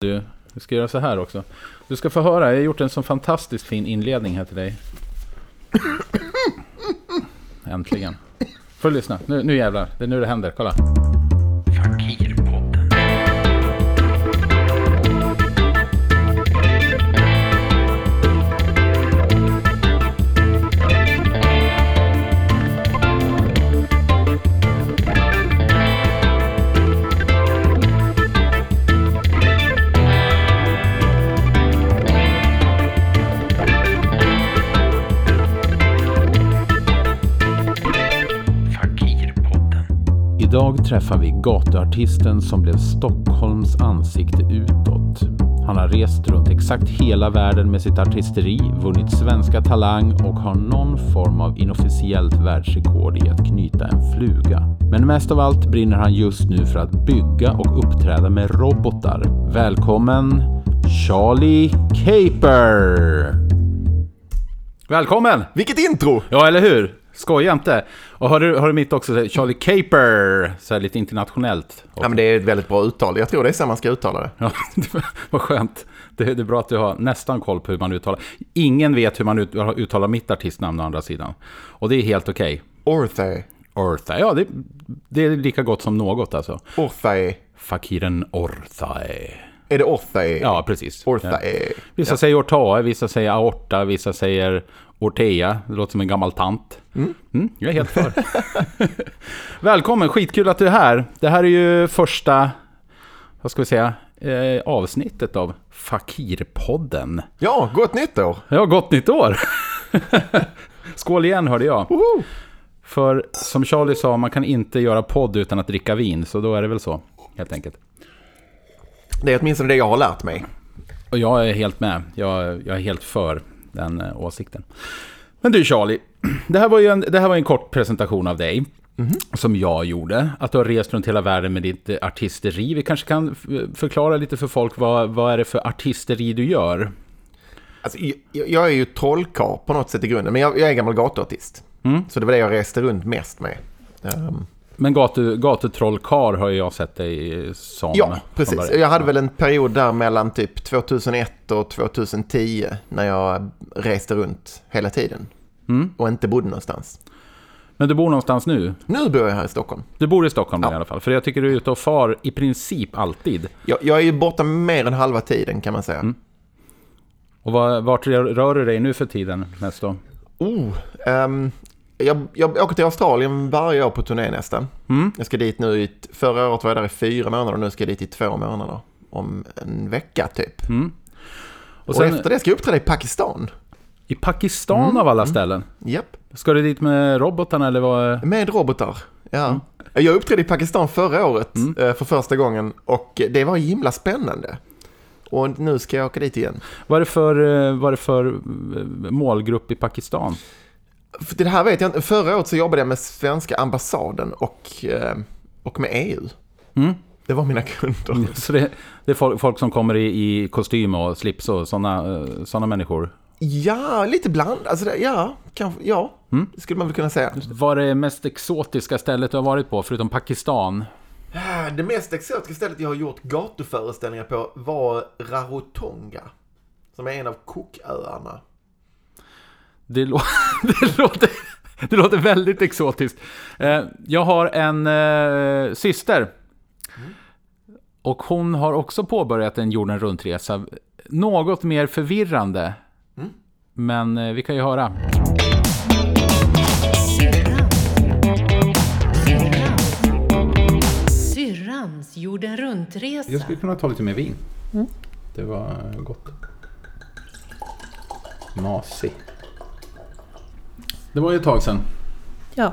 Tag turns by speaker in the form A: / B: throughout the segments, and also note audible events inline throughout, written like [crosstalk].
A: Du, vi ska göra så här också. Du ska få höra, jag har gjort en sån fantastiskt fin inledning här till dig. Äntligen. Får du lyssna, nu, nu jävlar. Det är nu det händer, kolla.
B: Fakir.
A: Idag träffar vi gatuartisten som blev Stockholms ansikte utåt. Han har rest runt exakt hela världen med sitt artisteri, vunnit svenska Talang och har någon form av inofficiellt världsrekord i att knyta en fluga. Men mest av allt brinner han just nu för att bygga och uppträda med robotar. Välkommen Charlie Caper! Välkommen!
C: Vilket intro!
A: Ja, eller hur? Skoja inte. Och har du, har du mitt också, Charlie Caper, så här lite internationellt.
C: Ja, men det är ett väldigt bra uttal. Jag tror det är så man ska uttala det.
A: Ja, [laughs] vad skönt. Det, det är bra att du har nästan koll på hur man uttalar. Ingen vet hur man ut, uttalar mitt artistnamn å andra sidan. Och det är helt okej.
C: Orthe.
A: Ortha, ja det, det är lika gott som något alltså.
C: Orthe.
A: Fakiren Orthae.
C: Är det Orthe?
A: Ja, precis.
C: Orthe.
A: Ja. Vissa säger Ortae, vissa säger aorta, vissa säger Ortea. Det låter som en gammal tant. Mm, jag är helt för. [laughs] Välkommen, skitkul att du är här. Det här är ju första, vad ska vi säga, eh, avsnittet av Fakirpodden.
C: Ja, gott nytt år!
A: Ja, gott nytt år! [laughs] Skål igen hörde jag.
C: Woho!
A: För som Charlie sa, man kan inte göra podd utan att dricka vin, så då är det väl så, helt enkelt.
C: Det är åtminstone det jag har lärt mig.
A: Och jag är helt med. Jag, jag är helt för den eh, åsikten. Men du Charlie, [clears throat] det här var ju en, det här var en kort presentation av dig. Som jag gjorde. Att du har rest runt hela världen med ditt eh, artisteri. Vi kanske kan f- förklara lite för folk vad, vad är det för artisteri du gör?
C: Alltså, jag, jag är ju trollkarl på något sätt i grunden, men jag, jag är gammal gatuartist. Så det var det jag reste runt mest med. Ehm,
A: Men gatu, gatutrollkar har jag sett dig som.
C: ja, precis. Jag hade väl en period där mellan typ 2001 och 2010 när jag reste runt hela tiden. Och inte bodde någonstans.
A: Men du bor någonstans nu?
C: Nu bor jag här i Stockholm.
A: Du bor i Stockholm
C: Ja.
A: i alla fall. För jag tycker du är ute och far i princip alltid.
C: Jag, jag är ju borta mer än halva tiden kan man säga.
A: Och var, vart rör du dig nu för tiden mest då?
C: Oh, ehm, jag, jag åker till Australien varje år på turné nästan. Jag ska dit nu, i, förra året var jag där i fyra månader och nu ska jag dit i två månader. Om en vecka typ.
A: Och
C: Och,
A: sen
C: efter det ska jag uppträda i Pakistan.
A: i Pakistan av alla ställen.
C: Japp,
A: Ska du dit med robotarna eller vad?
C: med robotar. Ja. Jag uppträdde i Pakistan förra året eh, för första gången och det var himla spännande. Och nu ska jag åka dit igen.
A: Vad är det för, eh, vad är det för eh, målgrupp i Pakistan?
C: För det här vet jag inte. Förra året så jobbade jag med svenska ambassaden och, eh, och med EU. Det var mina kunder.
A: Så det, det är folk, folk som kommer i, i kostym och slips och sådana såna människor.
C: Ja, lite bland. Alltså, det- ja, kanske, ja. Det skulle man väl kunna säga.
A: Vad är det mest exotiska stället du har varit på, förutom Pakistan?
C: Det mest exotiska stället jag har gjort gatuföreställningar på var Rarotonga. Som är en av Cooköarna.
A: Det, lå- [laughs] det, låter, det låter väldigt exotiskt. Eh, Jag har en eh, syster. Och hon har också påbörjat en jorden runt-resa. Något mer förvirrande. Men eh, vi kan ju höra.
D: Syrran. Syrran. Syrrans jorden runt-resa.
A: Jag skulle kunna ta lite mer vin. Det var gott. Masig. Det var ju ett tag sedan.
E: Ja,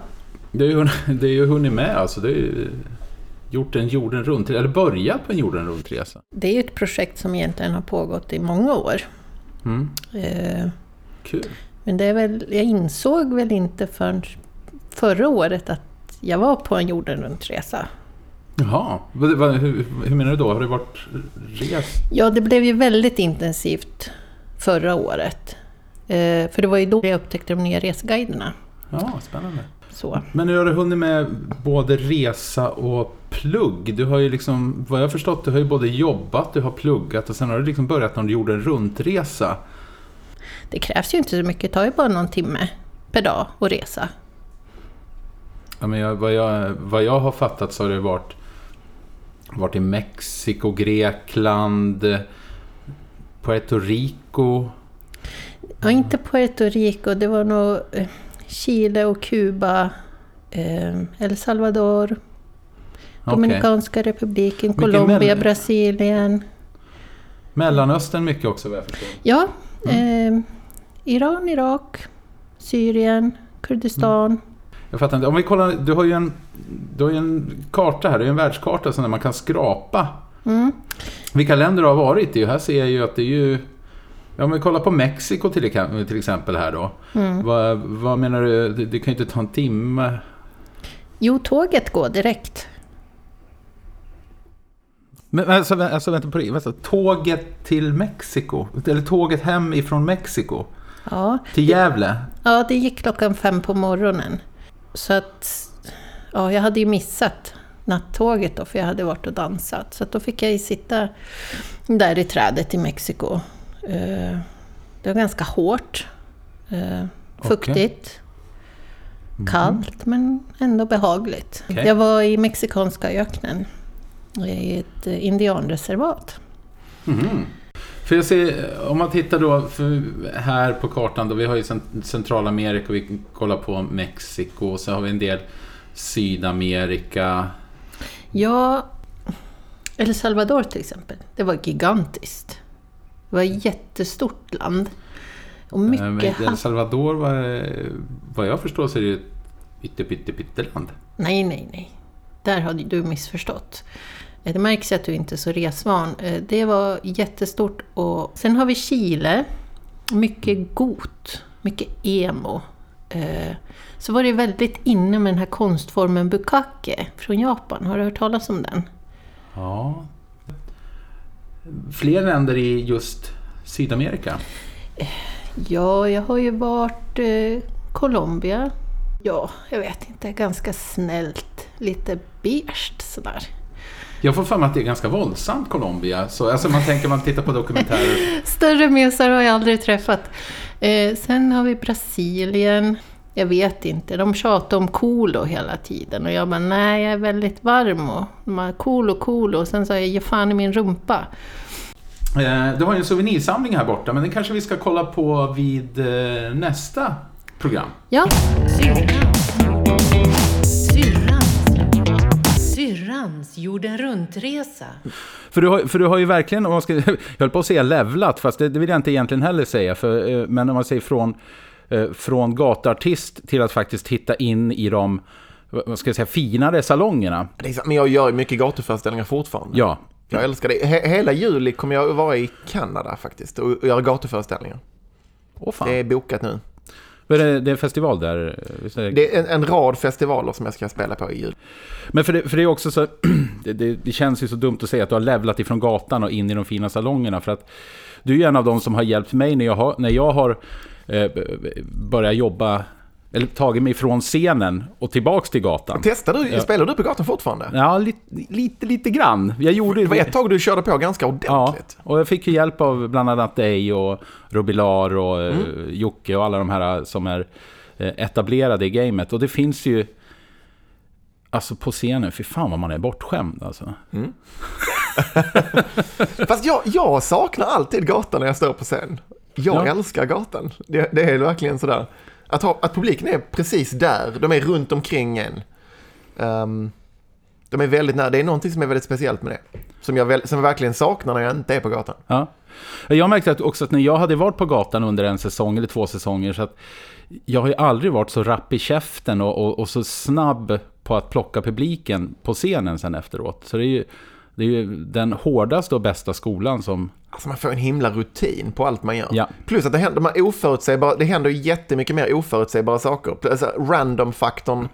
A: Det är ju, [laughs] det är ju hunnit med alltså. Det är ju gjort en jorden runt eller börjat på en jorden runt-resa.
E: det är ju ett projekt som egentligen har pågått i många år.
A: Mm.
E: Eh,
A: Kul.
E: Men det är väl, jag insåg väl inte förrän förra året att jag var på en jorden runt-resa.
A: Jaha, hur, hur menar du då? Har du varit rest?
E: Ja, det blev ju väldigt intensivt förra året. Eh, För det var ju då jag upptäckte de nya reseguiderna.
A: Ja, spännande.
E: så.
A: Men hur har du hunnit med både resa och plugg? Du har ju liksom, vad jag förstått, du har ju både jobbat, du har pluggat och sen har du liksom börjat när du gjorde en runtresa.
E: Det krävs ju inte så mycket, det tar ju bara någon timme per dag att resa.
A: Ja, men jag, vad, jag, vad jag har fattat så har det varit, varit i Mexiko, Grekland, Puerto Rico.
E: Ja, inte Puerto Rico, det var nog eh, Chile och Kuba, eh, El Salvador. Dominikanska republiken,
A: Mycket
E: Colombia,
A: mell-
E: Brasilien.
A: Mellanöstern mycket också vad jag förstår.
E: Ja,
A: Mm.
E: eh, Iran, Irak, Syrien, Kurdistan.
A: Jag fattar inte. Om vi kollar, du har ju en, du har ju en karta här, du har en världskart som där man kan skrapa.
E: Mm.
A: Vilka länder du har varit i? Här ser jag ju att det är ju... Om vi kollar på Mexiko till, ex- till exempel här då.
E: Mm.
A: Vad, vad menar du? Det, det kan ju inte ta en timme.
E: Jo, tåget går direkt.
A: Men alltså, alltså vänta på det. Vänta, tåget till Mexiko? Eller tåget hem ifrån Mexiko?
E: Ja,
A: Till Gävle?
E: ja, det gick klockan fem på morgonen. Så att, ja, jag hade ju missat nattåget då, för jag hade varit och dansat. Så då fick jag ju sitta där i trädet i Mexiko. Eh, Det var ganska hårt. eh, Fuktigt. Kallt, men ändå behagligt.
A: Okej.
E: Jag var i mexikanska öknen. I ett eh, indianreservat.
A: Mhm. För jag ser, om man tittar då här på kartan då, vi har ju cent- Centralamerika, vi kollar på Mexiko, och så har vi en del Sydamerika.
E: Ja, El Salvador till exempel. Det var gigantiskt. Det var ett jättestort land. Och
A: Eh,
E: mycket...
A: El Salvador, var, vad jag förstår så är det ett pytte, pytte, pytteland.
E: Nej, nej, nej. Där hade du missförstått. Eh, Det märks att du inte är så resvan. Eh, Det var jättestort. Och sen har vi Chile. Mycket got. Mycket emo. Så var det väldigt inne med den här konstformen bukake från Japan. Har du hört talas om den?
A: Ja. Fler länder i just Sydamerika.
E: Ja, jag har ju varit eh, Colombia. Ja, jag vet inte, ganska snällt. Lite beige sådär.
A: Jag får för mig att det är ganska våldsamt Colombia. Så, alltså man tänker man tittar på dokumentärer. [laughs]
E: Större mesar har jag aldrig träffat. Eh, sen har vi Brasilien. Jag vet inte, de tjatar om Colo hela tiden och jag bara nej, jag är väldigt varm och de bara Colo, Colo och sen sa jag ge fan i min rumpa.
A: Eh, Du har ju en souvenirsamling här borta men den kanske vi ska kolla på vid eh, nästa program.
E: Ja,
D: Syrrans. Jorden runt-resa.
A: För du har, för du har ju verkligen, om man ska, [laughs] jag höll på att säga levlat, fast det, det vill jag inte egentligen heller säga. För, eh, men om man säger från, från gatuartist till att faktiskt hitta in i de vad ska jag säga, finare salongerna.
C: Men jag gör ju mycket gatuföreställningar fortfarande.
A: Ja,
C: Jag älskar det. He- hela juli kommer jag att vara i Kanada faktiskt och och göra gatuföreställningar.
A: åh fan.
C: Det är bokat nu.
A: Men det, det är festival där. det-
C: är en, en rad festivaler som jag ska spela på i juli.
A: Men för det, för det är också så, [clears throat] det, det, det känns ju så dumt att säga att du har levlat ifrån gatan och in i de fina salongerna. För att du är ju en av de som har hjälpt mig när jag har, när jag har eh, börjat jobba, eller tagit mig från scenen och tillbaks till gatan.
C: Testar du,
A: Ja.
C: spelar du på gatan fortfarande?
A: Ja, lite, lite, lite grann. Jag gjorde
C: Det var ett tag du körde på ganska
A: Ja,
C: ordentligt.
A: och jag fick ju hjälp av bland annat dig och Robilar och mm. Jocke och alla de här som är eh, etablerade i gamet. Och det finns ju... Alltså på scenen, fy fan vad man är bortskämd alltså. [laughs]
C: Fast jag, jag saknar alltid gatan när jag står på scen. Jag
A: Ja.
C: älskar gatan. Det, det är verkligen sådär. Att, ha, att publiken är precis där, de är runt omkring en. Ehm, de är väldigt nära, det är någonting som är väldigt speciellt med det. Som jag, som jag verkligen saknar när jag inte är på gatan.
A: Ja. Jag märkte att också att när jag hade varit på gatan under en säsong eller två säsonger så att jag har ju aldrig varit så rapp i käften och, och, och så snabb på att plocka publiken på scenen sen efteråt. Så det är ju, det är ju den hårdaste och bästa skolan som...
C: Alltså man får en himla rutin på allt man gör.
A: Ja.
C: Plus att det händer, de här oförutsägbara, det händer ju jättemycket mer oförutsägbara saker. Alltså, random-faktorn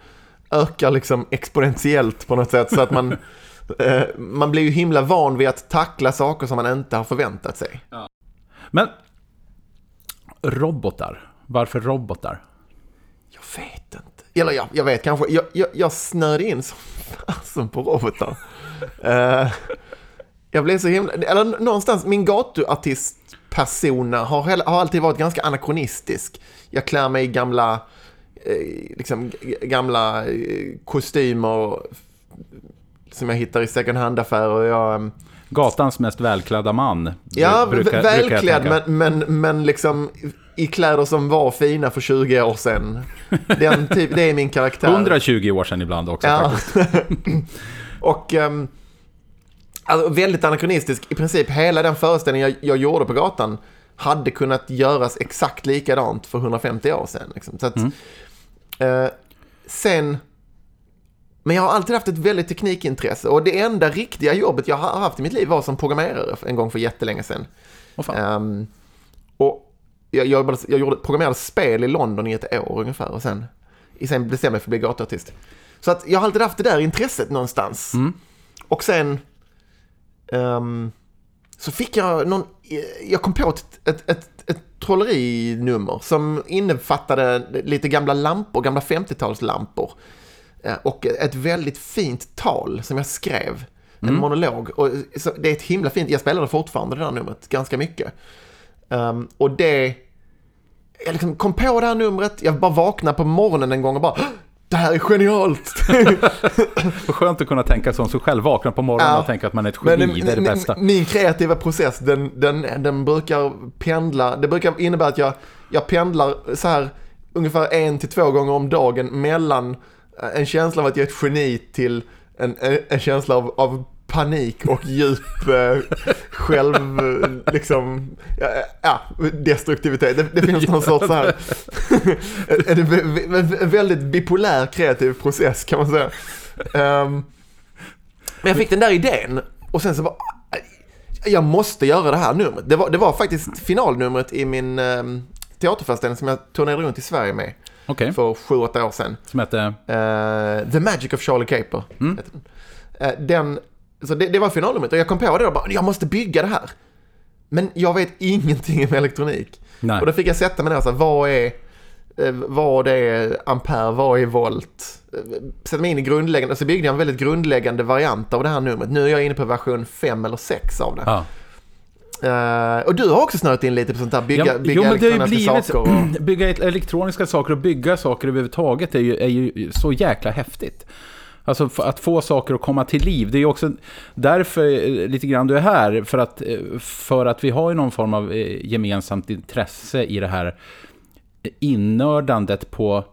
C: ökar liksom exponentiellt på något sätt. Så att man, [laughs] eh, man blir ju himla van vid att tackla saker som man inte har förväntat sig.
A: Men robotar. Varför robotar?
C: Jag vet inte. eller ja, jag vet kanske, jag, jag, jag snöade in som fasen på robotar. Eh, jag blev så himla, eller någonstans, min gatuartist-persona har, har alltid varit ganska anakronistisk. Jag klär mig i gamla, eh, liksom, gamla eh, kostymer som jag hittar i second hand-affärer. Jag, ehm,
A: Gatans mest välklädda man.
C: Ja,
A: brukar- brukar
C: välklädd
A: tänka.
C: men, men, men liksom i kläder som var fina för 20 år sedan. Den typ, det är min karaktär. [laughs]
A: 120 år sedan ibland också
C: Ja.
A: faktiskt. [laughs]
C: och um, alltså, väldigt anakronistisk. I princip hela den föreställningen jag, jag gjorde på gatan hade kunnat göras exakt likadant för 150 år sedan. Liksom. Så att, eh, sen... Men jag har alltid haft ett väldigt teknikintresse och det enda riktiga jobbet jag har haft i mitt liv var som programmerare en gång för jättelänge sedan.
A: Fan.
C: Ehm, och jag, jag, jag gjorde, programmerade spel i London i ett år ungefär och sen, sen bestämde jag för att bli gatuartist. Så att jag har alltid haft det där intresset någonstans. Och sen ehm, så fick jag någon, jag kom på ett, ett, ett, ett trollerinummer som innefattade lite gamla lampor, gamla 50-talslampor. Eh, Och ett väldigt fint tal som jag skrev. En monolog. Och det är ett himla fint, jag spelade fortfarande det där numret ganska mycket. Ehm, och det, jag liksom kom på det här numret, jag bara vaknade på morgonen en gång och bara "Åh, det här är genialt! [laughs]
A: Vad skönt att kunna tänka så, så själv vakna på morgonen
C: Ja.
A: och tänka att man är ett geni,
C: Men
A: det är det bästa.
C: Min kreativa process, den, den, den brukar pendla, det brukar innebära att jag, jag pendlar så här ungefär en till två gånger om dagen mellan eh, en känsla av att jag är ett geni till en, en, en känsla av, av panik och djup eh, själv, liksom, ja, ja, destruktivitet. Det, det finns någon sorts så här, en, en, en, en väldigt bipolär kreativ process kan man säga. Ehm, men jag fick den där idén och sen så bara, jag måste göra det här numret. Det var, det var faktiskt finalnumret i min um, teaterföreställning som jag turnerade runt i Sverige med
A: Okej,
C: för sju, åtta år sedan.
A: som heter...
C: Eh, The Magic of Charlie Caper. Den, Eh, den, så det, det var finalnumret och jag kom på det och bara, jag måste bygga det här. Men jag vet ingenting om elektronik.
A: Nej.
C: Och då fick jag sätta mig ner och säga, vad är, eh, vad är ampere, vad är volt? Eh, Sätta mig in i grundläggande, så byggde jag en väldigt grundläggande variant av det här numret. Nu är jag inne på version 5 eller 6 av det.
A: Ja.
C: Eh, och du har också snöat in lite på sånt där, bygga,
A: Ja,
C: bygga
A: jo, men det har ju
C: elektroniska
A: blivit
C: saker. Och, [clears throat]
A: Bygga elektroniska saker och bygga saker överhuvudtaget är ju, är ju så jäkla häftigt. Alltså att få saker att komma till liv. Det är ju också därför eh, lite grann du är här. För att, eh, för att vi har ju någon form av eh, gemensamt intresse i det här innördandet på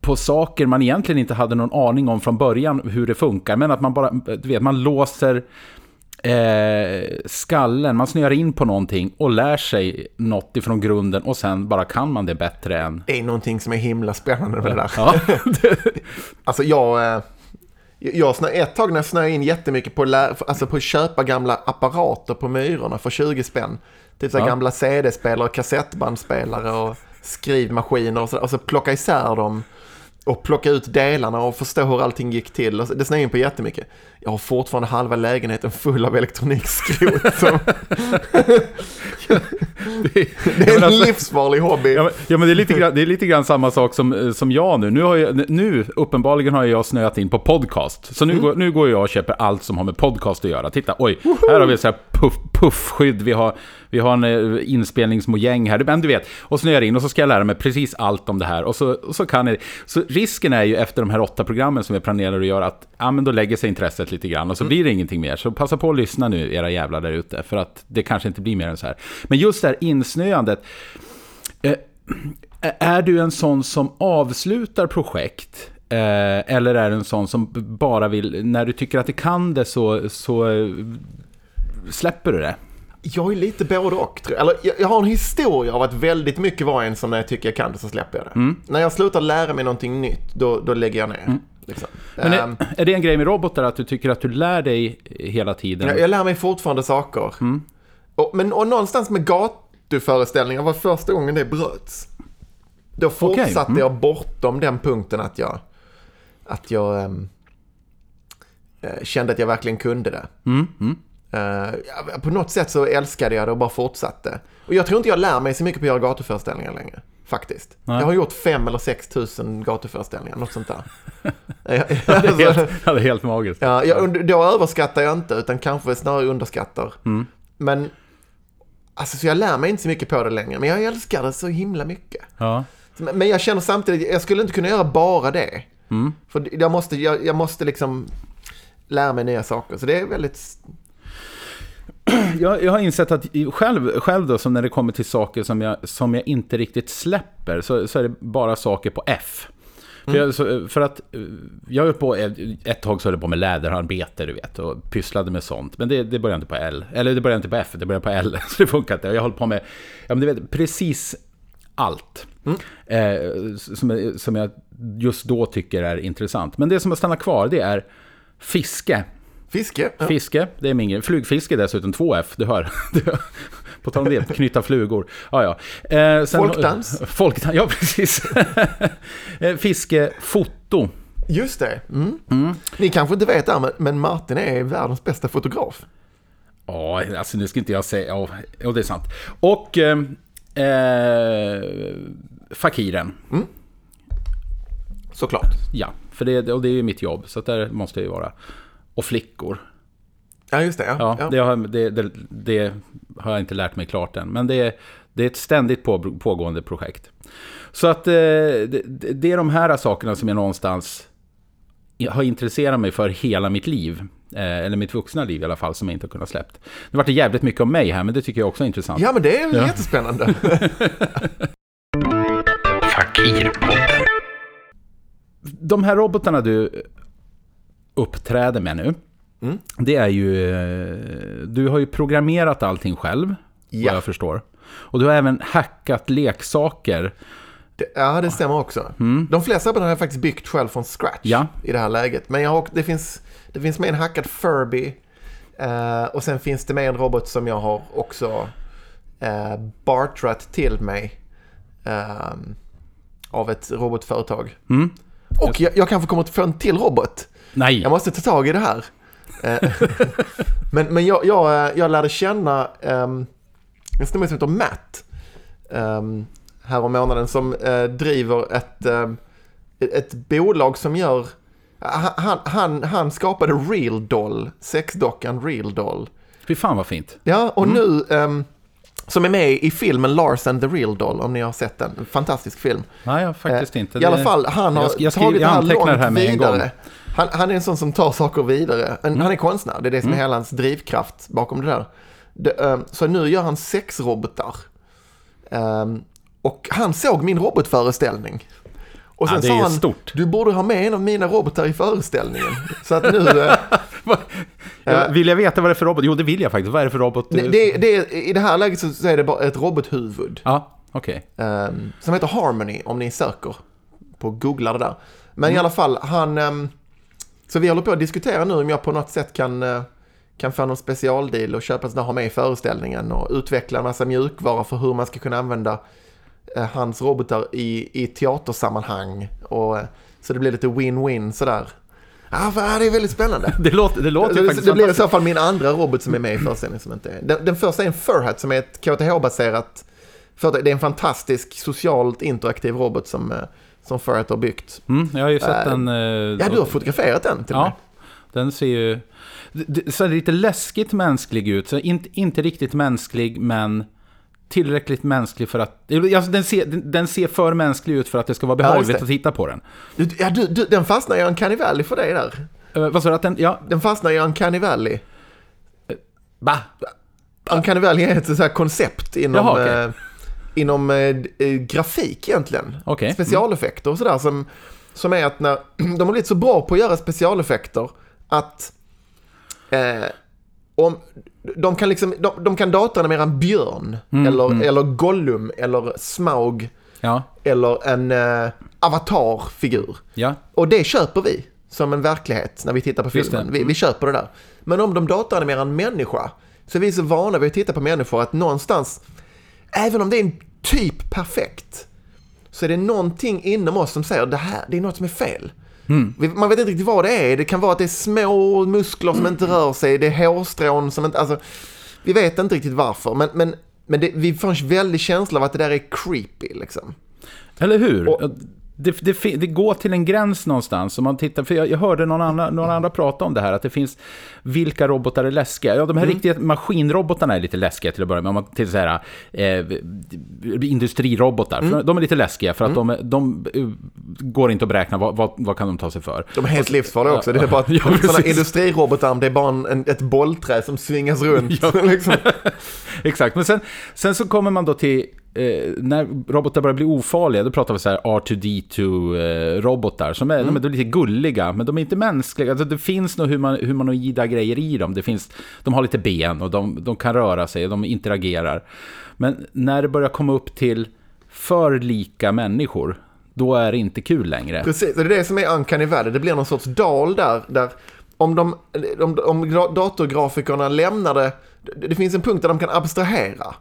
A: på saker man egentligen inte hade någon aning om från början hur det funkar. Men att man bara, du vet, man låser eh, skallen, man snöar in på någonting och lär sig något ifrån grunden och sen bara kan man det bättre än...
C: det är någonting som är himla spännande med det där.
A: Ja, [laughs]
C: Alltså jag, eh, jag snö, ett tag när jag snöade in jättemycket på, lä, alltså på att köpa gamla apparater på Myrorna för 20 spänn. Typ så
A: Ja.
C: gamla CD-spelare, kassettbandspelare och skrivmaskiner och så, och så plocka isär dem och plocka ut delarna och förstå hur allting gick till. Och så- Det snöade in på jättemycket. Jag har fortfarande halva lägenheten full av elektronikskrot. Som, [laughs] det är en
A: alltså-
C: livsfarlig hobby.
A: Ja, men, ja, men det är, lite grann, det är lite grann samma sak som, eh, som jag nu. Nu, har jag, nu, uppenbarligen har jag snöat in på podcast. Så nu, går, nu går jag och köper allt som har med podcast att göra. Titta, oj, här har vi så här puff, puffskydd, vi har, vi har en eh, inspelningsmojäng här. Men du vet, och snöar in och så ska jag lära mig precis allt om det här. Och så, och så kan jag, Så risken är ju efter de här åtta programmen som jag planerar att göra att ja, men då lägger sig intresset lite grann och så blir det ingenting mer. Så passa på att lyssna nu, era jävlar där ute, för att det kanske inte blir mer än så här. Men just det här insnöandet, Eh, är du en sån som avslutar projekt? Eh, eller är du en sån som bara vill, när du tycker att du kan det så, så eh, släpper du det?
C: Jag är lite både och. Eller, jag, jag har en historia av att väldigt mycket vara en som när jag tycker jag kan det så släpper jag det.
A: Mm.
C: När jag slutar lära mig någonting nytt, då, då lägger jag ner. Liksom.
A: Men
C: Ehm,
A: är, är det en grej med robotar att du tycker att du lär dig hela tiden?
C: jag, jag lär mig fortfarande saker.
A: Mm.
C: Och, men och någonstans med gatuföreställningar var första gången det bröts. Då fortsatte
A: mm.
C: jag bortom den punkten att jag, att jag eh, kände att jag verkligen kunde det.
A: Mm, mm.
C: Ja, på något sätt så älskade jag det och bara fortsatte. Och jag tror inte jag lär mig så mycket på att göra gatuföreställningar längre. faktiskt.
A: Nej.
C: Jag har gjort fem eller sex tusen gatuföreställningar, något sånt där. [laughs]
A: Det är helt, ja, det är helt magiskt.
C: Ja, jag, då överskattar jag inte, utan kanske snarare underskattar.
A: Mm.
C: Men, alltså så jag lär mig inte så mycket på det längre, men jag älskar det så himla mycket.
A: Ja.
C: Men jag känner samtidigt, jag skulle inte kunna göra bara det.
A: Mm.
C: För jag måste, jag, jag måste liksom lära mig nya saker. Så det är väldigt... [clears throat]
A: Jag, jag har insett att själv, själv då, som när det kommer till saker som jag, som jag inte riktigt släpper, så, så är det bara saker på F. För, jag, så, för att eh, jag höll på, ett, tag så höll jag på med läderarbete, du vet, och pysslade med sånt. Men det, det började inte på L, eller det började inte på F, det började på L, [laughs] så det funkar inte. Jag höll på med, ja men du vet, precis allt. Eh, som, som jag just då tycker är intressant. Men det som har stannat kvar, det är fiske.
C: Fiske. Ja.
A: Fiske, det är min grej. Flugfiske dessutom, 2F, du hör. [laughs] Du hör. På tal om det, knyta flugor. Ja, ja. Eh, sen-
C: Folkdans.
A: Folkdans, ja [laughs] precis. Eh, Fiske, foto.
C: Just det. Mm. Ni kanske inte vet det här, men- Martin är världens bästa fotograf.
A: Ja, alltså nu ska inte jag säga... Ja, ja, det är sant. Och eh, eh, Fakiren.
C: Såklart.
A: Ja, för det, och det är ju mitt jobb, så där måste jag ju vara. Och flickor.
C: Ja, just det. Ja.
A: Ja,
C: Ja.
A: Det, har, det, det, det har jag inte lärt mig klart än. Men det är, det är ett ständigt på, pågående projekt. Så att eh, det, är de här sakerna som jag någonstans har intresserat mig för hela mitt liv. Eh, eller mitt vuxna liv i alla fall, som jag inte har kunnat släppt. Nu vart det jävligt mycket om mig här, men det tycker jag också är intressant.
C: ja, men det är
A: Ja.
C: jättespännande. [laughs]
B: Fakirpodden.
A: De här robotarna du uppträder med nu,
C: Mm.
A: det är ju... eh, Du har ju programmerat allting själv,
C: Ja.
A: vad jag förstår. Och du har även hackat leksaker.
C: Det, ja, det stämmer också. De flesta robotar har jag faktiskt byggt själv från scratch
A: Ja.
C: i det här läget. Men jag har, det, finns, det finns med en hackad Furby. eh, och sen finns det med en robot som jag har också uh, bartrat till mig. eh, av ett robotföretag.
A: Mm.
C: Och jag, jag kanske kommer att få en till robot.
A: Nej,
C: Jag måste ta tag i det här. Eh, [laughs] men men jag, jag, eh, jag lärde känna um, en snubbe som heter Matt um, här om månaden som eh, driver ett, um, ett, bolag som gör han, han, han, skapade Real Doll, sexdockan Real Doll.
A: fy fan vad fint.
C: Ja, och nu ehm, som är med i filmen Lars and the Real Doll, om ni har sett den. En fantastisk film.
A: Nej, jag faktiskt inte.
C: I alla fall, han har
A: jag, jag, skriver,
C: tagit
A: jag
C: det här långt
A: här med en gång.
C: Han, han är en sån som tar saker vidare. En, Han är konstnär, det är det som är hela hans drivkraft bakom det där. Det, ehm, så nu gör han sex robotar. Ehm, och han såg min robotföreställning. Och
A: Ja,
C: sen
A: det är
C: sa han,
A: stort.
C: du borde ha med en av mina robotar i föreställningen. Så att nu... eh, [laughs]
A: Ja, vill jag veta vad det är för robot? Jo, det vill jag faktiskt. Vad är det för robot?
C: det, det, det, I det här läget så, är det bara ett robothuvud.
A: Ja, okej.
C: Um, som heter Harmony om ni söker på googla det där. Men i alla fall, han... ehm, så vi håller på att diskutera nu om jag på något sätt kan, eh, kan få någon specialdeal och köpa sådana ha med i föreställningen och utveckla en massa mjukvara för hur man ska kunna använda eh, hans robotar i, i teatersammanhang. Och, eh, så det blir lite win-win sådär. Ja, ja, det är väldigt spännande. [laughs]
A: Det låter, det låter
C: Det,
A: faktiskt
C: det blir i så fall min andra robot som är med i föreställningen som inte är. Den, den första är en Furhat som är ett KTH-baserat företag. Det är en fantastisk socialt interaktiv robot som, som Furhat har byggt.
A: Mm, jag har ju sett
C: Äh,
A: den. eh,
C: Ja, du har fotograferat den till och med.
A: Ja, den ser ju... Så lite läskigt mänsklig ut. Så inte, inte riktigt mänsklig, men tillräckligt mänsklig för att... Alltså, den, ser, den, ser för mänsklig ut för att det ska vara
C: Ja,
A: behagligt
C: det.
A: att titta på den.
C: Ja, du, du, den fastnar i en Uncanny Valley för dig där.
A: Uh, vad sa du? Att den... Ja,
C: Den fastnar i Uncanny Valley.
A: va?
C: Uncanny Valley är ett sånt här koncept inom,
A: Jaha, okej.
C: Inom eh, eh, grafik egentligen.
A: Okej.
C: Specialeffekter och sådär som, som är att när [clears throat] de har blivit så bra på att göra specialeffekter att eh, om, de kan liksom, de, de kan dataanimera en björn eller, eller Gollum eller Smaug
A: Ja,
C: eller en eh, avatarfigur.
A: ja.
C: Och det köper vi som en verklighet när vi tittar på filmen. Vi, vi köper det där. Men om de datanimerar en människa så är vi så vana vid att titta på människor att någonstans, även om det är en typ perfekt, så är det någonting inom oss som säger det här, det är något som är fel. Vi- Man vet inte riktigt vad det är. Det kan vara att det är små muskler som inte rör sig, det är hårstrån som inte, alltså, vi vet inte riktigt varför. Men, men, men det, vi får en väldig känsla av att det där är creepy liksom.
A: Eller hur?
C: Och-
A: det, det, det går till en gräns någonstans. Om man tittar, för jag, jag hörde någon annan, någon andra prata om det här, att det finns vilka robotar är läskiga. Ja, de här riktiga maskinrobotarna är lite läskiga till att börja med. Om man tittar så här, eh, industrirobotar, för de är lite läskiga för att de, de eh, går inte att beräkna vad, vad, vad kan de ta sig för.
C: De är helt livsfarliga också. Det är bara [laughs]
A: Ja,
C: sådana industrirobotar, det är bara en, ett bollträ som svingas runt. [laughs] [laughs] liksom.
A: Exakt, men sen, sen så kommer man då till eh, när robotar börjar bli ofarliga, då pratar vi så här R2D2-robotar, som är, de är lite gulliga, men de är inte mänskliga. Alltså, det finns nog human, humanoida grejer i dem. Det finns, de har lite ben och de, de kan röra sig och de interagerar. Men när det börjar komma upp till för lika människor, då är det inte kul längre.
C: Precis, och det är det som är uncanny valley. Det blir någon sorts dal där, där om, de, om, om gra- datorgrafikerna det det finns en punkt där de kan abstrahera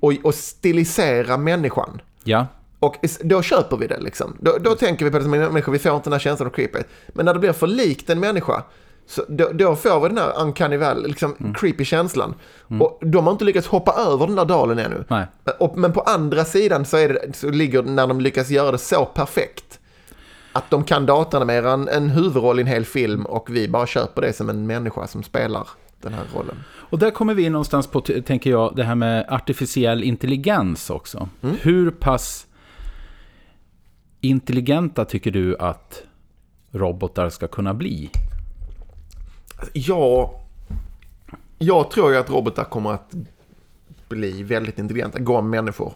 C: och, och stilisera människan.
A: Ja,
C: Och då köper vi det liksom. Då, då tänker vi på det som en människa, vi får inte den här känslan av creepy. Men när det blir för likt en människa, så då, då får vi den här uncanny valley, liksom creepy känslan. Och de har inte lyckats hoppa över den där dalen ännu.
A: nej.
C: Och, men på andra sidan så, är det, så ligger när de lyckas göra det så perfekt att de kan datanimera en, en huvudroll i en hel film och vi bara köper det som en människa som spelar den här rollen.
A: Och där kommer vi in någonstans på, tänker jag, det här med artificiell intelligens också. Hur pass intelligenta tycker du att robotar ska kunna bli?
C: Ja, jag tror ju att robotar kommer att bli väldigt intelligenta, gå om människor.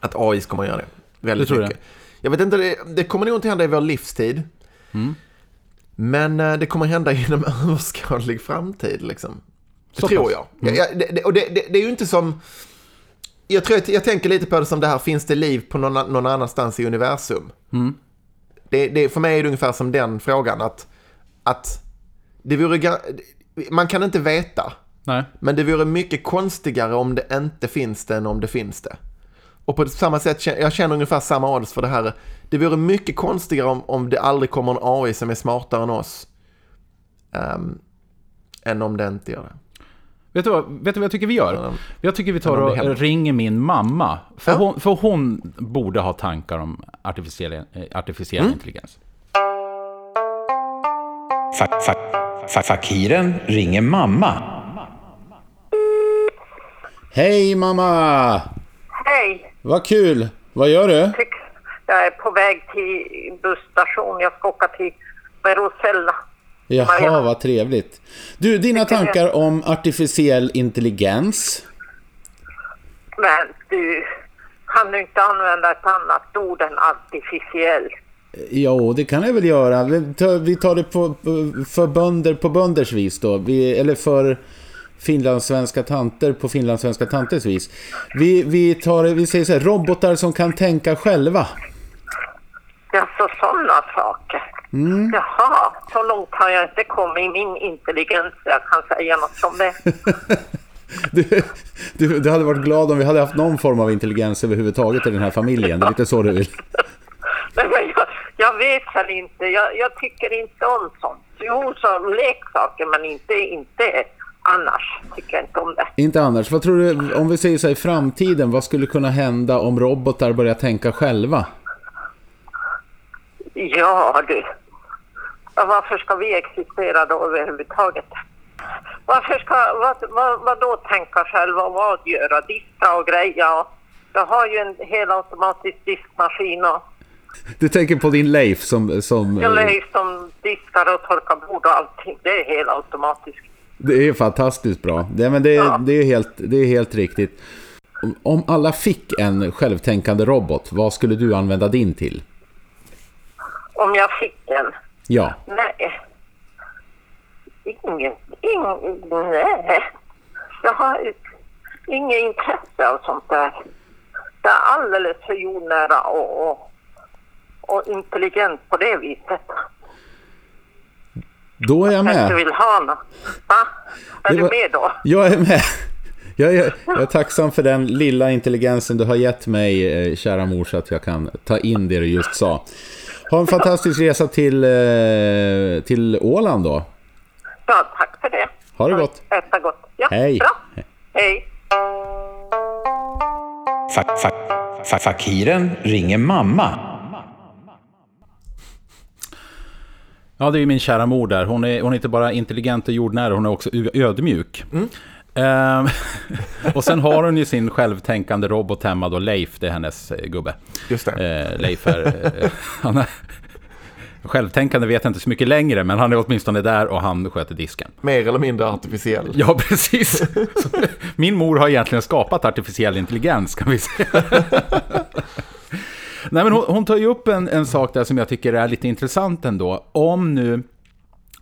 C: Att AI kommer att göra det väldigt
A: Det
C: mycket. Jag vet inte, det, det kommer nog inte hända i vår livstid. Men eh, det kommer hända [laughs] inom överskådlig framtid liksom. Det
A: Så
C: tror
A: pass.
C: jag. Ja, ja, det, och det, det, det är ju inte som... Jag, tror, jag tänker lite på det som det här, finns det liv på någon, någon annanstans i universum? Det, det, för mig är det ungefär som den frågan att, att det vore, man kan inte veta,
A: Nej.
C: men det vore mycket konstigare om det inte finns det än om det finns det. Och på samma sätt, jag känner ungefär samma odds för det här. Det vore mycket konstigare om, om det aldrig kommer en AI som är smartare än oss. ehm, än om det inte gör det.
A: Vet du, vad, vet du vad jag tycker vi gör? Jag tycker vi tar och ringer min mamma. För,
C: Ja.
A: hon, för hon borde ha tankar om artificiell, eh, artificiell
C: Mm.
A: intelligens.
B: Fa- fa- fa- Fakiren ringer mamma.
A: Hej mamma!
F: Hej!
A: Vad kul! Vad gör du?
F: Jag är på väg till busstation. Jag ska åka till Rosella.
A: Jaha,
F: Maria.
A: vad trevligt. Du, dina tankar om artificiell intelligens?
F: Men du, kan du inte använda ett annat ord än artificiell?
A: Jo, det kan jag väl göra. Vi tar, vi tar det på, för bönder på bönders vis då. Vi, eller för finlandssvenska tanter på finlandssvenska tanters vis. Vi, vi, tar, vi säger så här, robotar som kan tänka själva.
F: Alltså sådana saker.
A: Mm.
F: Jaha, så långt har jag inte kommit i min intelligens. Jag kan säga något om det. [laughs]
A: Du, du, du hade varit glad om vi hade haft någon form av intelligens överhuvudtaget i den här familjen. Det är lite så du vill. [laughs]
F: Nej, men jag, jag vet väl inte. Jag, jag tycker inte om sånt. Jo, som leksaker, men inte, inte annars. Tycker jag inte om det.
A: Inte annars. Vad tror du, om vi säger så här i framtiden, vad skulle kunna hända om robotar börjar tänka själva?
F: Ja, du. Ja, varför ska vi existera då överhuvudtaget? Varför ska, vad, vad, vad då tänka själva och vad göra? Diska och greja och jag har ju en helautomatisk diskmaskin och
A: Du tänker på din Leif som... som
F: jag lägger som diskar och torkar bord och allting. Det är helautomatiskt.
A: Det är fantastiskt bra. Det, men det, är- det, är helt, det är helt riktigt. Om- Om alla fick en självtänkande robot, vad skulle du använda din till?
F: Om jag fick en.
A: Ja,
F: Nej. Ingen, ingen, nej. Jag har inget intresse av sånt där. Det är alldeles för jordnära och, och, och intelligent på det viset.
A: Då är jag
F: Jag
A: med.
F: vill ha något. Va? Är
A: Det
F: du
A: var-
F: med då?
A: Jag är med. Jag är, jag är tacksam för den lilla intelligensen du har gett mig, eh, kära mor, så att jag kan ta in det du just sa. Ha en fantastisk resa till, eh, till Åland då.
F: Ja, tack för det.
A: Ha det gott.
F: Äta gott. Ja,
A: Hej.
F: Bra. Hej.
B: Fa- fa- Fa- Fakiren ringer mamma.
A: Ja, det är ju min kära mor där. Hon är, hon är inte bara intelligent och jordnära, hon är också ödmjuk. Ehm, [laughs] och sen har hon ju sin självtänkande robot hemma då, Leif, det är hennes eh, gubbe.
C: Just det.
A: Eh, Leif är... Eh, [laughs] han är självtänkande vet jag inte så mycket längre, men han är åtminstone där och han sköter disken.
C: Mer eller mindre artificiell.
A: Ja, [laughs] precis. Min mor har egentligen skapat artificiell intelligens, kan vi säga. Nej, men hon, hon tar ju upp en, en sak där som jag tycker är lite intressant ändå. Om nu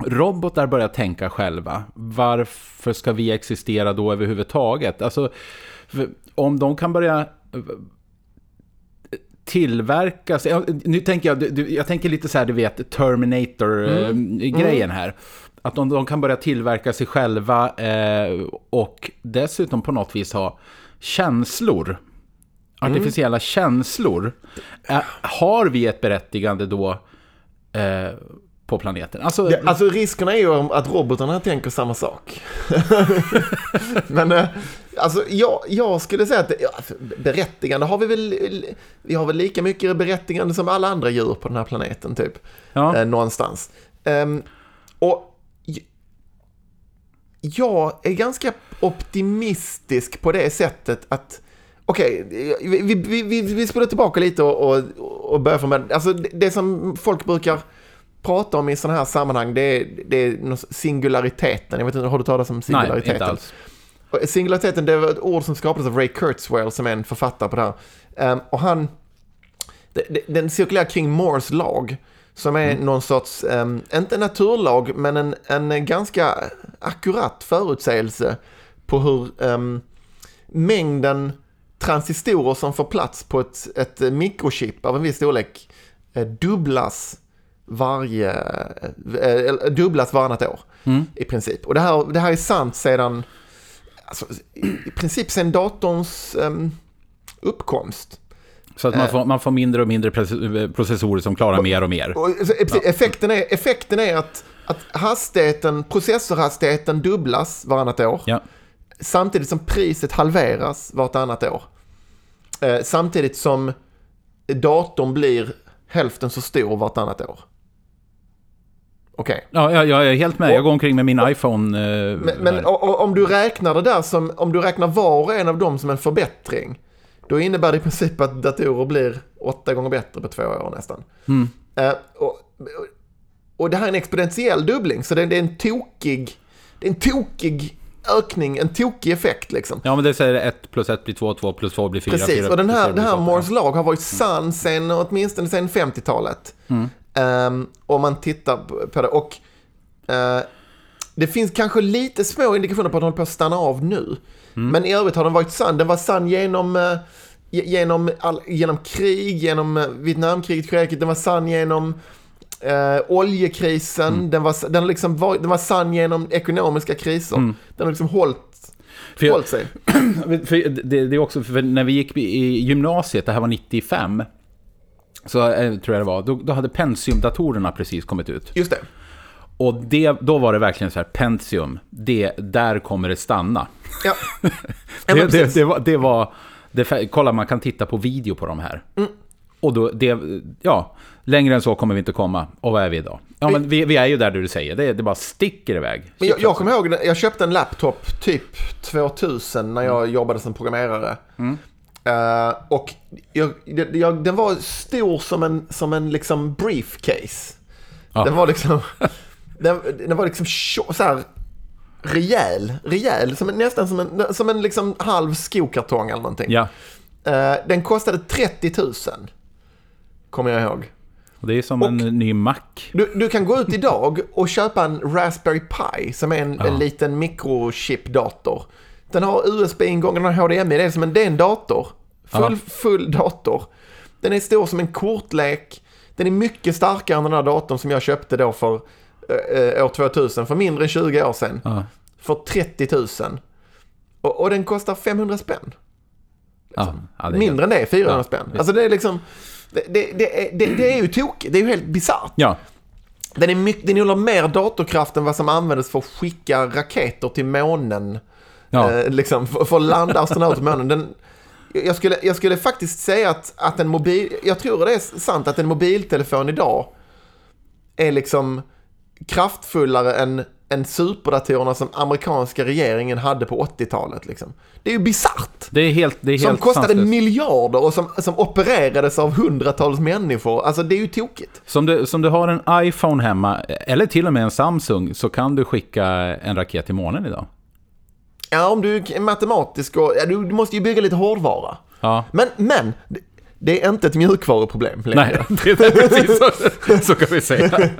A: robotar börjar tänka själva, varför ska vi existera då överhuvudtaget? Alltså, om de kan börja eh, tillverkas, nu tänker jag, jag tänker lite så här, du vet, Terminator-grejen här. Att om de kan börja tillverka sig själva eh, och dessutom på något vis ha känslor, artificiella känslor, eh, har vi ett berättigande då eh, på planeten? Alltså,
C: Ja, alltså riskerna är ju att robotarna tänker samma sak. [laughs] Men eh, alltså jag, jag skulle säga att ja, berättigande har vi väl, vi har väl lika mycket berättigande som alla andra djur på den här planeten typ.
A: Ja.
C: Eh, någonstans. Ehm, och jag är ganska optimistisk på det sättet att Okej, vi, vi, vi, vi, vi spolar tillbaka lite och, och, och börjar från början. Alltså det, det som folk brukar prata om i sådana här sammanhang, det är, det är singulariteten. Jag vet inte, har du talat om
A: nej,
C: singulariteten?
A: inte alls.
C: Singulariteten, det var ett ord som skapades av Ray Kurzweil som är en författare på det här. Ehm, och han, det- den cirkulerar kring Moores lag. Som är någon sorts, ehm, inte naturlag, men en, en ganska akkurat förutsägelse på hur ehm, mängden transistorer som får plats på ett, ett mikrochip av en viss storlek eh, dubblas varje, eh, dubblas varannat år i princip. Och det här, det här är sant sedan, alltså, i princip sedan datorns ehm, uppkomst.
A: Så att man får, man får mindre och mindre proce- processorer som klarar mer och mer.
C: Och, så, precis, effekten, är, effekten är att, att hastigheten, processorhastigheten dubblas varannat år.
A: Ja.
C: Samtidigt som priset halveras vartannat år. Eh, samtidigt som datorn blir hälften så stor vartannat år. Okej.
A: Ja, jag, jag är helt med. Jag går omkring med min iPhone. Eh,
C: Men, men och, och, om du räknar det där som, om du räknar var och en av dem som en förbättring, då innebär det i princip att datorer blir åtta gånger bättre på två år nästan. Eh, och, och det här är en exponentiell dubbling, så det, det är en tokig, det är en tokig ökning, en tokig effekt liksom.
A: Ja, men det säger 1 plus 1 blir 2, 2 plus 2 blir 4.
C: Precis, och den här, det här Moores lag har varit sann sen åtminstone sen 50-talet. Ehm, om man tittar på det. Och eh, det finns kanske lite små indikationer på att den håller på att stanna av nu. Men i övrigt har den varit sann. Den var sann genom, ge- genom, all, genom krig, genom eh, Vietnamkriget, kriget. Den var sann genom eh, oljekrisen. Den, var, den, liksom varit, den var sann genom ekonomiska kriser. Den har liksom hållit,
A: För jag,
C: hållit sig. [clears throat]
A: för det, det är också för när vi gick i gymnasiet, det här var 95, så eh, tror jag det var, då, då hade Pentium-datorerna precis kommit ut.
C: Just det.
A: Och det, då var det verkligen så här, Pentium, det, där kommer det stanna.
C: Ja. [laughs]
A: Det, det, det var, det var det, kolla, man kan titta på video på de här.
C: Mm.
A: Och då, det, ja, längre än så kommer vi inte komma. Och vad är vi idag? Ja, men vi, vi är ju där du säger, det, det bara sticker iväg.
C: Men jag, jag kommer ihåg, jag köpte en laptop typ 2000 när jag jobbade som programmerare. Eh, och jag, jag, den var stor som en, som en liksom briefcase.
A: Ja.
C: Den var liksom, [laughs] den, den var liksom så här rejäl, rejäl, som en, nästan som en, som en liksom halv skokartong eller någonting.
A: Ja,
C: Eh, den kostade 30 000. Kommer jag ihåg.
A: och det är som en ny Mac.
C: Du, du kan gå ut idag och köpa en Raspberry Pi som är en, en liten mikrochip-dator. Den har USB-ingång, den har HDMI, det är som en, det är en dator. Full, full dator. Den är stor som en kortlek. Den är mycket starkare än den här datorn som jag köpte då för eh, år 2000, för mindre än 20 år sedan.
A: Ja.
C: För 30 000. Och, och den kostar 500 spänn.
A: Ja, ja,
C: Mindre än det, 400
A: Ja,
C: spänn. Alltså det är liksom... Det, det, det, är, det, det är ju tokigt, det är ju helt bisarrt.
A: Ja,
C: Den, är mycket, den innehåller mer datorkraft än vad som användes för att skicka raketer till månen.
A: ja.
C: Eh, liksom, för, för att landa astronauter på månen. Den, jag skulle, jag skulle faktiskt säga att, att en mobil, jag tror det är sant att en mobiltelefon idag är liksom kraftfullare än, än superdatorerna som amerikanska regeringen hade på 80-talet. Liksom. Det är ju bisarrt!
A: Det är helt, det är
C: Som
A: helt
C: kostade
A: sanslöst.
C: miljarder och som, som opererades av hundratals människor. Alltså det är ju tokigt.
A: Som du, som du har en iPhone hemma, eller till och med en Samsung, så kan du skicka en raket till månen idag.
C: Ja, om du är matematisk och... Ja, du måste ju bygga lite hårdvara.
A: Ja.
C: Men, men! Det- är inte ett mjukvaruproblem längre.
A: Nej, [laughs] det är precis så, så kan vi säga.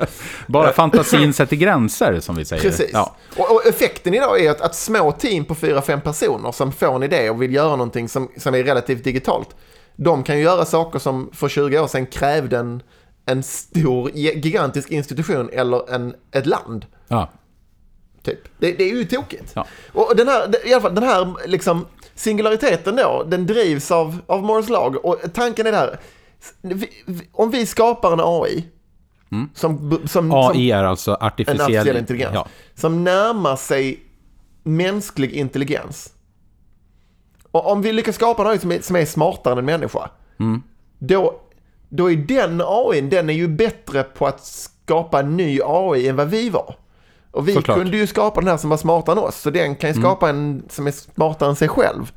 A: Bara fantasin sätter gränser, som vi säger.
C: Precis.
A: Ja.
C: Och, och effekten idag är att, att små team på fyra fem personer som får en idé och vill göra någonting som, som är relativt digitalt, de kan ju göra saker som för 20 år sedan krävde en, en stor, gigantisk institution eller en, ett land.
A: Ja.
C: Typ. Det, det är ju tokigt.
A: Ja.
C: Och den här, i alla fall, den här liksom, singulariteten då, den drivs av, av Moores lag. Och tanken är där, vi, vi, om vi skapar en AI, som, som, som,
A: AI är alltså artificiell,
C: artificiell intelligens,
A: Ja.
C: som närmar sig mänsklig intelligens. Och om vi lyckas skapa en AI som är, som är smartare än en människa, då, då är den AI, den är ju bättre på att skapa en ny AI än vad vi var. Och vi
A: Såklart.
C: kunde ju skapa den här som var smartare än oss, så den kan ju skapa en som är smartare än sig själv.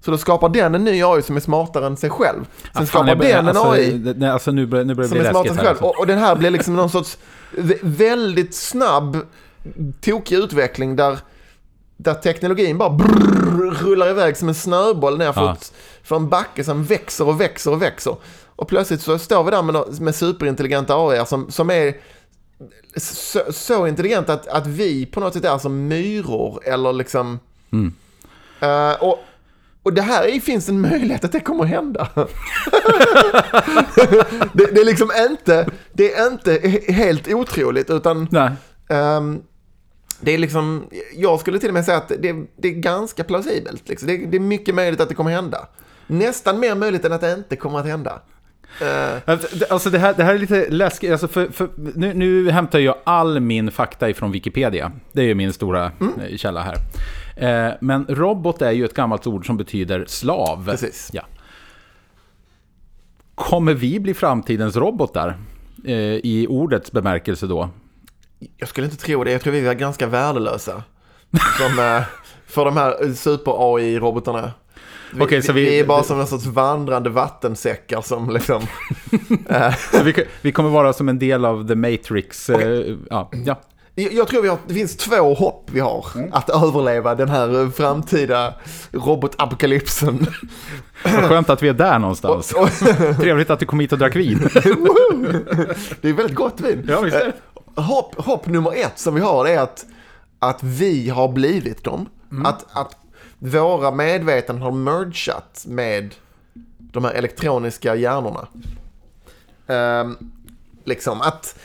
C: Så då skapar den en ny AI som är smartare än sig själv. Sen
A: Ja,
C: skapar
A: jag börjar-
C: den en
A: alltså,
C: AI
A: det- Nej, alltså nu börjar, nu börjar
C: som är smartare än sig själv. Och, och den här blir liksom någon sorts vä- väldigt snabb, tokig utveckling där, där teknologin bara brrr, rullar iväg som en snöboll ner för,
A: Ja.
C: för en backe som växer och växer och växer. Och plötsligt så står vi där med, med superintelligenta AI som, som är så, så intelligenta att, att vi på något sätt är som myror eller liksom...
A: Mm.
C: Eh, och, och det här är, finns en möjlighet att det kommer att hända. [laughs] det, det är liksom inte, det är inte he- helt otroligt utan ehm, det är liksom, jag skulle till och med säga att det, det är ganska plausibelt. Liksom. Det, det är mycket möjligt att det kommer att hända. Nästan mer möjligt än att det inte kommer att hända. Eh,
A: Alltså, det- Alltså det här, det här är lite läskigt, alltså för, för, nu, nu hämtar jag all min fakta ifrån Wikipedia. Det är ju min stora
C: Mm.
A: eh, källa här. Eh, men robot är ju ett gammalt ord som betyder slav.
C: Precis.
A: Ja. Kommer vi bli framtidens robotar? I ordets bemärkelse då.
C: Jag skulle inte tro det. Jag tror vi är ganska värdelösa. Som, för de här super-AI-robotarna. Vi,
A: Okej, så
C: vi,
A: vi-
C: är bara som en sorts vandrande vattensäckar som liksom... [laughs]
A: Så vi, vi kommer vara som en del av The Matrix. Eh, ja, ja.
C: jag, tror vi har, det finns två hopp vi har att överleva den här eh, framtida robotapokalypsen.
A: Vad skönt att vi är där någonstans.
C: Och- [laughs]
A: Trevligt att du kom hit och drack vin. [laughs]
C: det är väldigt gott vin.
A: Ja, visst.
C: Eh, hopp, hopp nummer ett som vi har är att, att vi har blivit dem.
A: Mm.
C: Att, att våra medvetanden har mergat med de här elektroniska hjärnorna. Um, liksom att,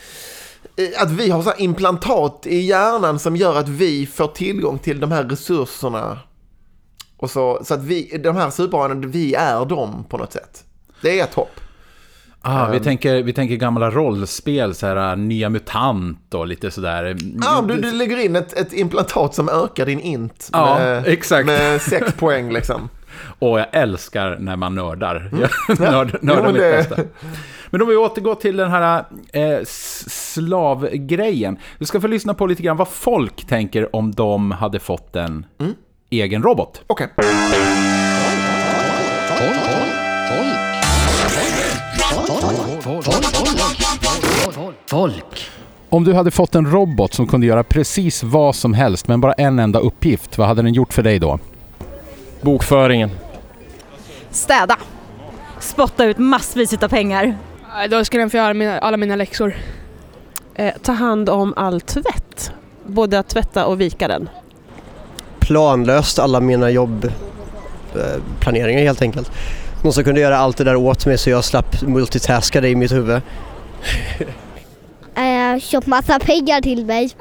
C: att vi har så här implantat i hjärnan som gör att vi får tillgång till de här resurserna. Och så, så att vi, de här superhjärnorna, vi är dem på något sätt. Det är ett hopp.
A: Ah,
C: Ehm.
A: vi, tänker, vi tänker gamla rollspel, så här, Nya MUTANT och lite sådär.
C: Ja, om du, du lägger in ett, ett implantat som ökar din int
A: Ja,
C: med,
A: exakt.
C: med sex [laughs] poäng liksom.
A: Och jag älskar när man nördar. Jag [laughs] nörd,
C: Jo,
A: nördar
C: men
A: mitt
C: det-
A: bästa. Men om vi återgår till den här eh, slavgrejen. Du ska få lyssna på lite grann vad folk tänker om de hade fått en
C: Mm.
A: egen robot.
C: Okej.
A: Om du hade fått en robot som kunde göra precis vad som helst, men bara en enda uppgift, vad hade den gjort för dig då?
G: Bokföringen.
H: Städa. Spotta ut massvis av pengar.
I: Nej, Då skulle den få göra mina, alla mina läxor.
J: Eh, ta hand om all tvätt. Både att tvätta och vika den.
K: planlöst alla mina jobbplaneringar helt enkelt. Någon som kunde göra allt det där åt mig så jag slapp multitaska det i mitt huvud. [laughs]
L: Eh, köpt massa pengar till mig.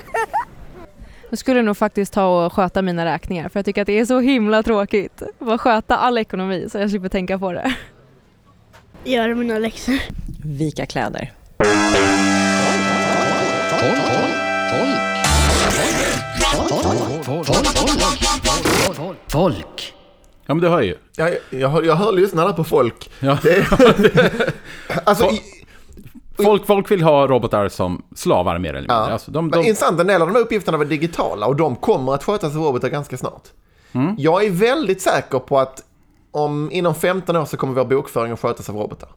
M: Jag skulle nog faktiskt ta och sköta mina räkningar för jag tycker att det är så himla tråkigt. Bara sköta all ekonomi så jag slipper tänka på det.
L: Göra mina läxor.
N: Vika kläder.
O: Folk.
A: Ja, men det hör ju.
C: Jag, jag, hör, jag hör lyssnarna på folk.
A: Ja.
C: Det, [laughs] [laughs] alltså, i,
A: Folk, folk vill ha robotar som slavar mer eller mindre.
C: Ja.
A: Alltså, de,
C: Men
A: de,
C: intressant, en del av de här uppgifterna var digitala och de kommer att skötas av robotar ganska snart.
A: Mm.
C: Jag är väldigt säker på att om inom 15 år så kommer vår bokföring att skötas av robotar.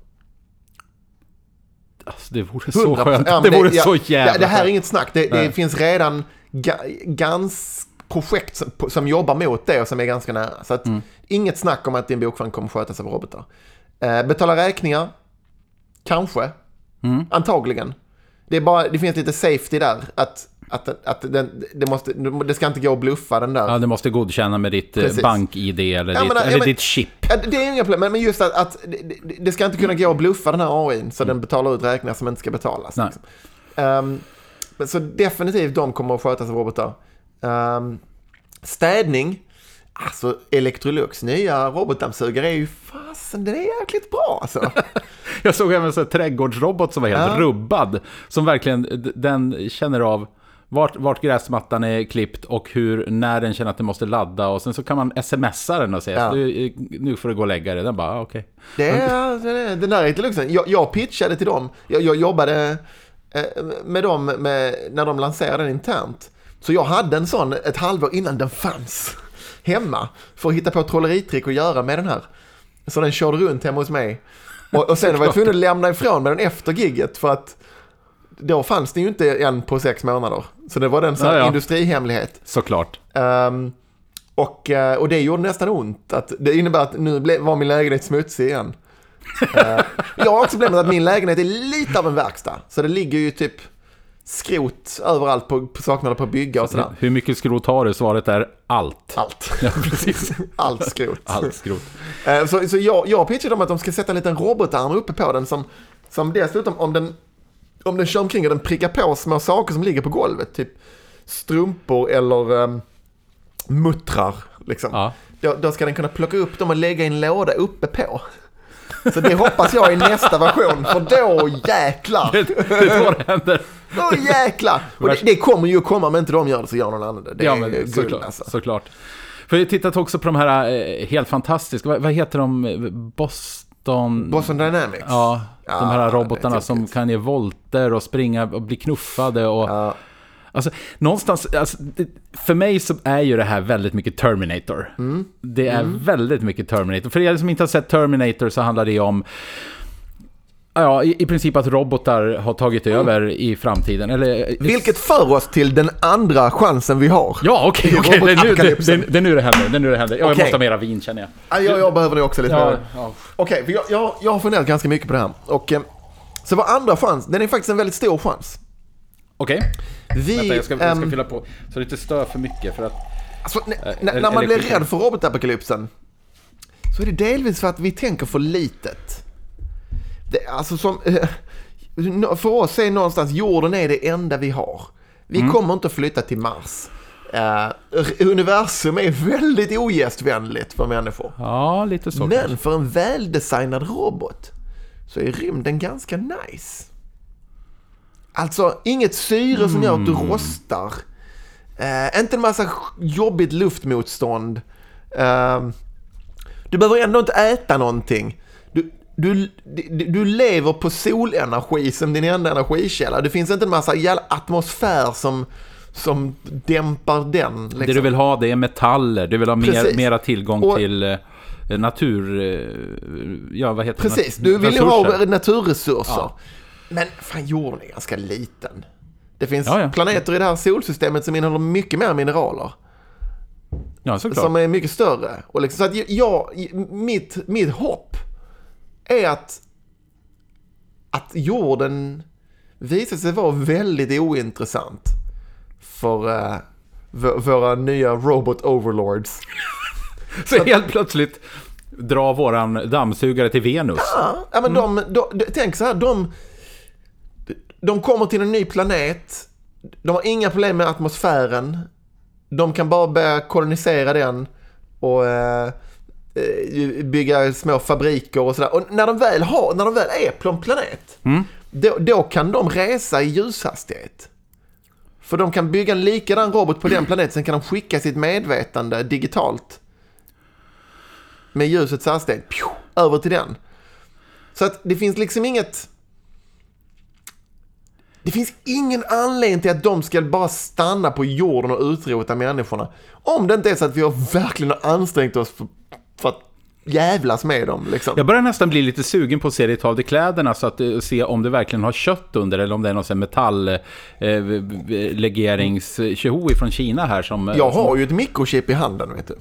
A: alltså, det vore så
C: 100%.
A: skönt.
C: Ja, men
A: det vore
C: ja,
A: så jävla
C: det, det här är inget snack. Det, det finns redan ga, gans projekt som, som jobbar mot det och som är ganska nära. Så att
A: Mm.
C: inget snack om att din bokföring kommer skötas av robotar. Eh, betala räkningar? Kanske.
A: Mm.
C: Antagligen. Det, är bara, det finns lite safety där. Att, att, att den, det, måste, det ska inte gå att bluffa den där.
A: Ja, det måste godkänna med ditt eh,
C: Precis.
A: bank-id eller,
C: Ja,
A: ditt,
C: men,
A: eller
C: men-
A: ditt chip.
C: Ja, Det är inga problem, men just att, att det, det- ska inte kunna gå att bluffa den här AIn så den betalar ut räkningar som inte ska betalas. Liksom. Men så definitivt de kommer att skötas av robotar. Um, städning, alltså Electrolux nya robotdammsugare är ju fasen, den är jäkligt bra alltså. [laughs]
A: Jag såg även en sån här trädgårdsrobot som var helt
C: Ja.
A: rubbad. Som verkligen, den känner av vart, vart gräsmattan är klippt och hur, när den känner att den måste ladda. Och sen så kan man smsa den och säga
C: Ja.
A: "Du, eh, nu får du gå och lägga dig. Den bara, ah, okej.
C: Det är, det är, den där Electroluxen, jag, jag pitchade till dem, jag, jag jobbade eh, med dem med, när de lanserade den internt. Så jag hade en sån ett halvår innan den fanns hemma för att hitta på trolleritrick att göra med den här. Så den körde runt hemma hos mig. Och, och sen var jag tvungen att lämna ifrån mig den efter gigget för att då fanns det ju inte en på sex månader. Så det var den här
A: Ja, ja.
C: industrihemlighet.
A: Såklart.
C: Ehm, och, eh, och det gjorde nästan ont. Att det innebär att nu var min lägenhet smutsig igen. Eh, jag har också problemet att min lägenhet är lite av en verkstad. Så det ligger ju typ skrot överallt på, på håller på bygga och sådär.
A: Hur mycket skrot har du? Svaret är allt.
C: Allt. [laughs]
A: Ja, precis. [laughs]
C: Allt skrot. [laughs]
A: Allt skrot.
C: Eh, Så, så jag, jag pitchade dem att de ska sätta en liten robotarm uppe på den som, som dessutom om den, om den kör omkring och den prickar på små saker som ligger på golvet, typ strumpor eller um, muttrar. Liksom.
A: Ja.
C: Då, då ska den kunna plocka upp dem och lägga i en låda uppe på. Så det hoppas jag i nästa version, för då jäklar!
A: Det, det är då det händer.
C: Då jäklar! Och det, det kommer ju komma, men inte de gör det så gör någon annan det. Det
A: ja,
C: är
A: men
C: guld
A: såklart,
C: alltså.
A: såklart. För jag tittat också på de här eh, helt fantastiska, vad, vad heter de? Boston...
C: Boston Dynamics?
A: Ja,
C: Ja,
A: de här
C: är
A: robotarna som kan ge volter och springa och bli knuffade och...
C: Ja.
A: Alltså, någonstans, alltså, för mig så är ju det här väldigt mycket Terminator.
C: Mm.
A: Det är väldigt mycket Terminator. För er som inte har sett Terminator så handlar det om Ja, i, i princip att robotar har tagit över i framtiden. Eller,
C: Vilket för oss till den andra chansen vi har.
A: Ja, okej,
C: I
A: okej. Det, det, det, det är nu det händer. Det är nu det händer. Ja, Jag måste ha mera vin känner jag.
C: Ja, jag, jag behöver det också lite
A: Ja,
C: mer.
A: ja.
C: Okej, för jag, jag, jag har funderat ganska mycket på det här. Och, eh, så vår andra chans, den är faktiskt en väldigt stor chans.
A: Okej.
C: Vi,
A: Vänta, jag ska, jag ska fylla på. Så det inte stör för mycket för att...
C: Alltså,
A: Eh,
C: n-
A: eller-
C: när man blir rädd för robotapokalypsen så är det delvis för att vi tänker för litet. Det, alltså som, eh, för oss är någonstans jorden är det enda vi har. Vi
A: Mm.
C: kommer inte att flytta till Mars. Eh, universum är väldigt ogästvänligt för människor.
A: Ja, lite så.
C: Men för en väldesignad robot så är rymden ganska nice. Alltså inget syre som gör att du rostar. Eh, inte en massa jobbigt luftmotstånd. Eh, du behöver ändå inte äta någonting. Du, du, du, lever på solenergi som din enda energikälla. Det finns inte en massa jävla atmosfär som, som dämpar den.
A: Det
C: liksom.
A: du vill ha det är metaller. Du vill ha mer, mera tillgång
C: Och-
A: till eh, natur... eh, Ja, vad heter det?
C: Precis, du vill ju ha
A: resurser.
C: naturresurser.
A: Ja.
C: Men fan, jorden är ganska liten. Det finns
A: Ja, ja.
C: planeter i det här solsystemet som innehåller mycket mer mineraler.
A: Ja, såklart.
C: Som är mycket större. Och liksom, så att jag, mitt, mitt hopp är att, att jorden visar sig vara väldigt ointressant för uh, våra nya robot overlords. [laughs]
A: Så helt plötsligt drar våran dammsugare till Venus.
C: Ja, ja men de, de, de, tänk så här, de, de kommer till en ny planet, de har inga problem med atmosfären, de kan bara börja kolonisera den och eh, eh, bygga små fabriker och sådär. Och när de väl, har, när de väl är på en planet,
A: Mm.
C: då, då kan de resa i ljushastighet. För de kan bygga en likadan robot på den planeten, sen kan de skicka sitt medvetande digitalt med ljusets hastighet, över till den. Så att det finns liksom inget... Det finns ingen anledning till att de ska bara stanna på jorden och utrota människorna. Om det inte är så att vi har verkligen har ansträngt oss för, för att jävlas med dem. Liksom.
A: Jag börjar nästan bli lite sugen på att se det ta av dig kläderna så att eh, se om det verkligen har kött under eller om det är någon sån metalllegerings eh, tjoho från Kina här som... eh,
C: Jag
A: som-
C: har ju ett mikrochip i handen, vet du.
A: Eh,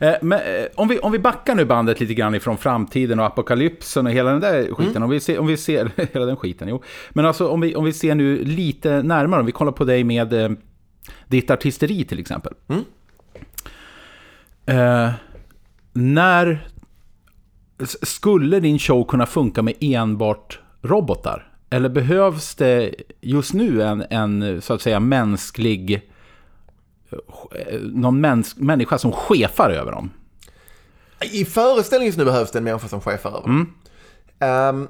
A: Men, eh, om, vi, om vi backar nu bandet lite grann ifrån framtiden och apokalypsen och hela den där skiten. Om, vi ser, om vi ser, [laughs] hela den skiten, jo. Men alltså om vi, om vi ser nu lite närmare, om vi kollar på dig med eh, ditt artisteri till exempel. Eh, när skulle din show kunna funka med enbart robotar? Eller behövs det just nu en, en så att säga mänsklig eh, någon mäns- människa som chefar över dem?
C: I föreställningen just nu behövs det en människa som chefar över.
A: Mm.
C: Ehm,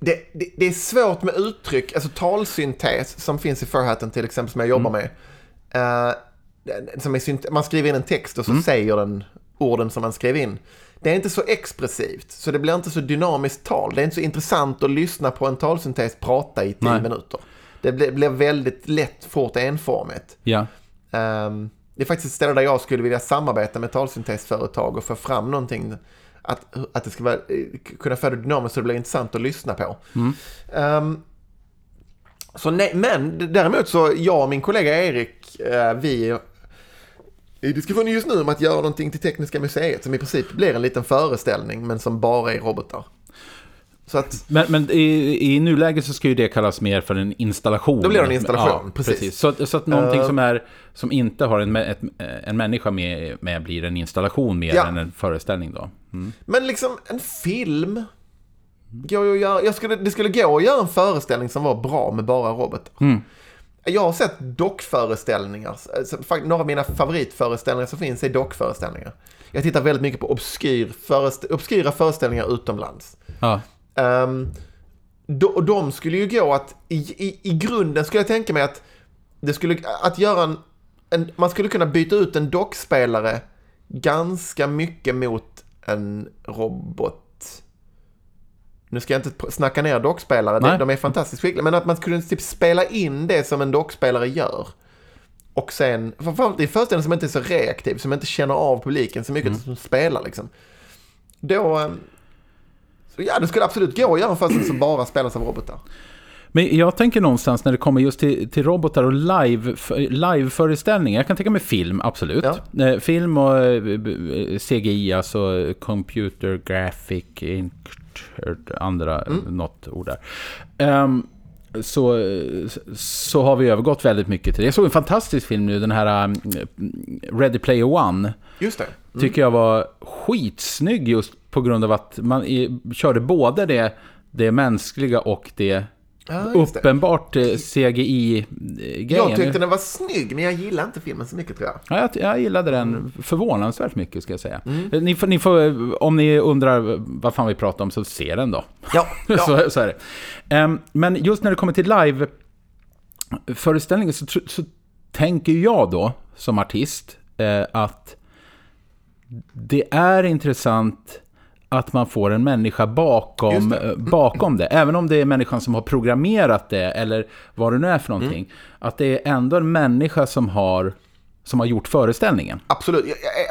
C: det, det, det är svårt med uttryck, alltså talsyntes som finns i Furhatten till exempel som jag jobbar med. Eh, som är man skriver in en text och så säger den orden som man skrev in. Det är inte så expressivt, så det blir inte så dynamiskt tal. Det är inte så intressant att lyssna på en talsyntes prata i tio
A: Nej.
C: minuter. Det blir, blir väldigt lätt fort enformigt.
A: Ja.
C: Ehm, det är faktiskt ett ställe där jag skulle vilja samarbeta med talsyntesföretag och få fram någonting. Att, att det ska vara, eh, kunna få det dynamiskt så det blir intressant att lyssna på.
A: Mm.
C: Ehm, så nej, men däremot så jag och min kollega Erik, eh, vi i diskussion just nu om att göra någonting till Tekniska museet som i princip blir en liten föreställning men som bara är robotar. Att,
A: Men, men i, i nuläget så ska ju det kallas mer för en installation.
C: Då blir det en installation,
A: ja,
C: precis.
A: Så, att- så att någonting
C: Eh.
A: som, är, som inte har en, ett, en människa med, med blir en installation mer
C: Ja.
A: än en föreställning då. Mm.
C: Men liksom en film. Går att göra, jag skulle, det skulle gå att göra en föreställning som var bra med bara robotar.
A: Mm.
C: Jag har sett dockföreställningar. Alltså, Några av mina favoritföreställningar som finns är dockföreställningar. Jag tittar väldigt mycket på obskyr förestä- obskyra föreställningar utomlands.
A: Ja.
C: Um, de, och de skulle ju gå att, i, i, i grunden skulle jag tänka mig att det skulle, att göra en, en, man skulle kunna byta ut en dockspelare ganska mycket mot en robot. Nu ska jag inte snacka ner dockspelare, de,
A: Nej.
C: de är fantastiskt skickliga, men att man skulle typ spela in det som en dockspelare gör. Och sen, framförallt i föreställningen som inte är så reaktiv, som inte känner av publiken så mycket som spelar liksom. Då, ehm, så ja, det skulle absolut gå att göra en föreställning som bara spelas av robotar.
A: Men jag tänker någonstans när det kommer just till, till robotar och live, liveföreställningar. Jag kan tänka mig film, absolut. Eh, film och eh, CGI, alltså Computer Graphic andra, något ord där. Ehm, så, så har vi övergått väldigt mycket till det. Jag såg en fantastisk film nu, den här um, Ready Player One.
C: Just det. Mm.
A: Tycker jag var skitsnygg just på grund av att man i, körde både det, det mänskliga och det
C: det.
A: uppenbart eh, CGI-grejen.
C: Jag tyckte den var snygg, men jag gillar inte filmen så mycket tror jag.
A: Ja, jag, jag gillade den förvånansvärt mycket ska jag säga.
C: Mm.
A: Eh, Ni, ni får, om ni undrar vad fan vi pratar om så se den då.
C: Ja, [laughs] ja.
A: så, så är det. Ehm, men just när det kommer till live-föreställningen så, så tänker jag då som artist eh, att det är intressant att man får en människa bakom,
C: det.
A: eh, bakom det. Även om det är människan som har programmerat det eller vad det nu är för någonting.
C: Mm.
A: Att det är ändå en människa som har, som har gjort föreställningen.
C: Absolut.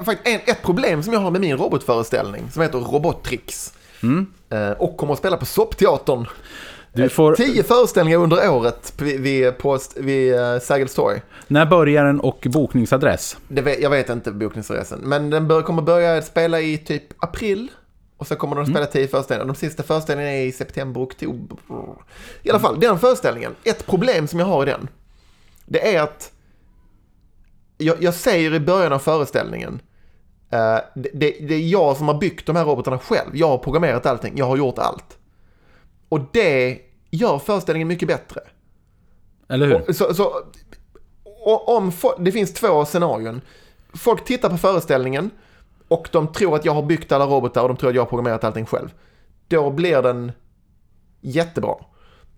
C: Faktiskt ett problem som jag har med min robotföreställning, som heter Robottricks,
A: Mm.
C: eh, och kommer att spela på Soppteatern.
A: Du
C: Eh,
A: får-
C: Tio föreställningar under året vid, på, vid eh, Sergels torg.
A: När börjar den och bokningsadress?
C: Vet, jag vet inte bokningsadressen, men den bör, kommer börja spela i typ april. Och så kommer de att spela tio föreställningar. De sista föreställningarna är i september, oktober. I alla fall, den föreställningen. Ett problem som jag har i den. Det är att jag, jag säger i början av föreställningen. eh, det, det, det är jag som har byggt de här robotarna själv. Jag har programmerat allting. Jag har gjort allt. Och det gör föreställningen mycket bättre.
A: Eller hur?
C: Och, så, så, och om, det finns två scenarion. Folk tittar på föreställningen och de tror att jag har byggt alla robotar och de tror att jag har programmerat allting själv. Då blir den jättebra.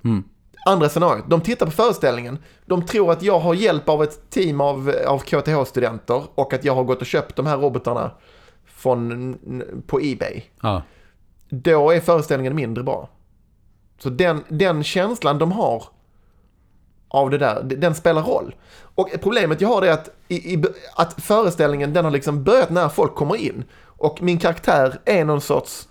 A: Mm.
C: andra scenariot. De tittar på föreställningen. De tror att jag har hjälp av ett team av, av KTH-studenter och att jag har gått och köpt de här robotarna från, på Ebay.
A: Ja.
C: Då är föreställningen mindre bra. Så den, den känslan de har av det där, den spelar roll. Och problemet jag har är att, i, i, att föreställningen den har liksom börjat när folk kommer in. Och min karaktär är någon sorts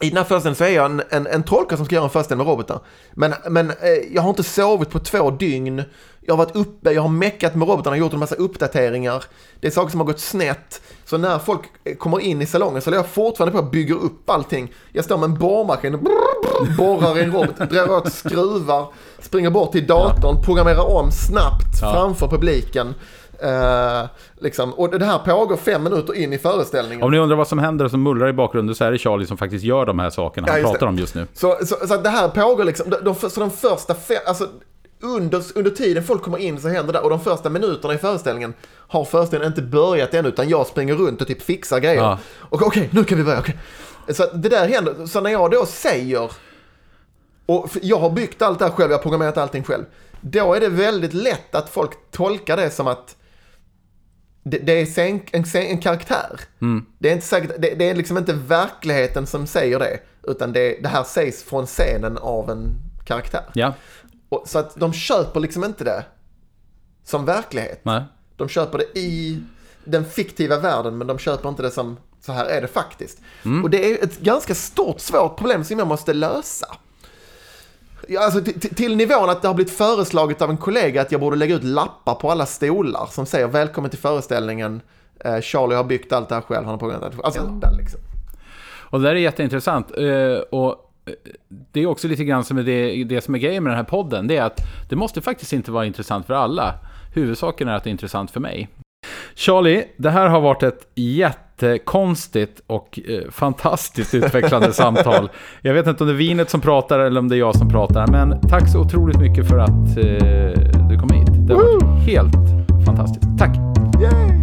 C: i den här föreställningen så är jag en, en, en trollkarl som ska göra en föreställning med robotar. Men, men eh, jag har inte sovit på två dygn. Jag har varit uppe, jag har meckat med robotarna, gjort en massa uppdateringar. Det är saker som har gått snett. Så när folk eh, kommer in i salongen så håller jag fortfarande på att bygga upp allting. Jag står med en borrmaskin och borrar i en robot, [laughs] drar åt skruvar, springer bort till datorn, programmerar om snabbt
A: Ja.
C: framför publiken. Eh, liksom. Och det här pågår fem minuter in i föreställningen.
A: Om ni undrar vad som händer och som mullrar i bakgrunden så är det Charlie som faktiskt gör de här sakerna han
C: Ja,
A: pratar
C: det.
A: om just nu.
C: Så, så, så det här pågår liksom, de, de, så de första fem, alltså under, under tiden folk kommer in så händer det och de första minuterna i föreställningen har föreställningen inte börjat än utan jag springer runt och typ fixar grejer.
A: Ja.
C: Och okej, nu kan vi börja. okej. Så det där händer, så när jag då säger, och jag har byggt allt det här själv, jag har programmerat allting själv. Då är det väldigt lätt att folk tolkar det som att det, det är en, sen- en karaktär.
A: Mm.
C: Det är inte säkert, det, det är liksom inte verkligheten som säger det, utan det, det här sägs från scenen av en karaktär.
A: Ja,
C: Och, så att de köper liksom inte det som verklighet.
A: nej.
C: De köper det i den fiktiva världen, men de köper inte det som så här är det faktiskt.
A: Mm.
C: Och det är ett ganska stort, svårt problem som jag måste lösa. Ja, alltså till, nivån att det har blivit föreslaget av en kollega att jag borde lägga ut lappar på alla stolar som säger välkommen till föreställningen. Eh, Charlie har byggt allt det här själv, han har programmerat det. Alltså, den liksom.
A: Och det där är jätteintressant. Eh, Och eh, det är också lite grann som det, det som är grejen med den här podden. Det är att det måste faktiskt inte vara intressant för alla. Huvudsaken är att det är intressant för mig. Charlie, det här har varit ett jättekonstigt och eh, fantastiskt utvecklande samtal. Jag vet inte om det är vinet som pratar eller om det är jag som pratar, men tack så otroligt mycket för att eh, du kom hit. Det har varit helt fantastiskt. Tack!
C: Yay!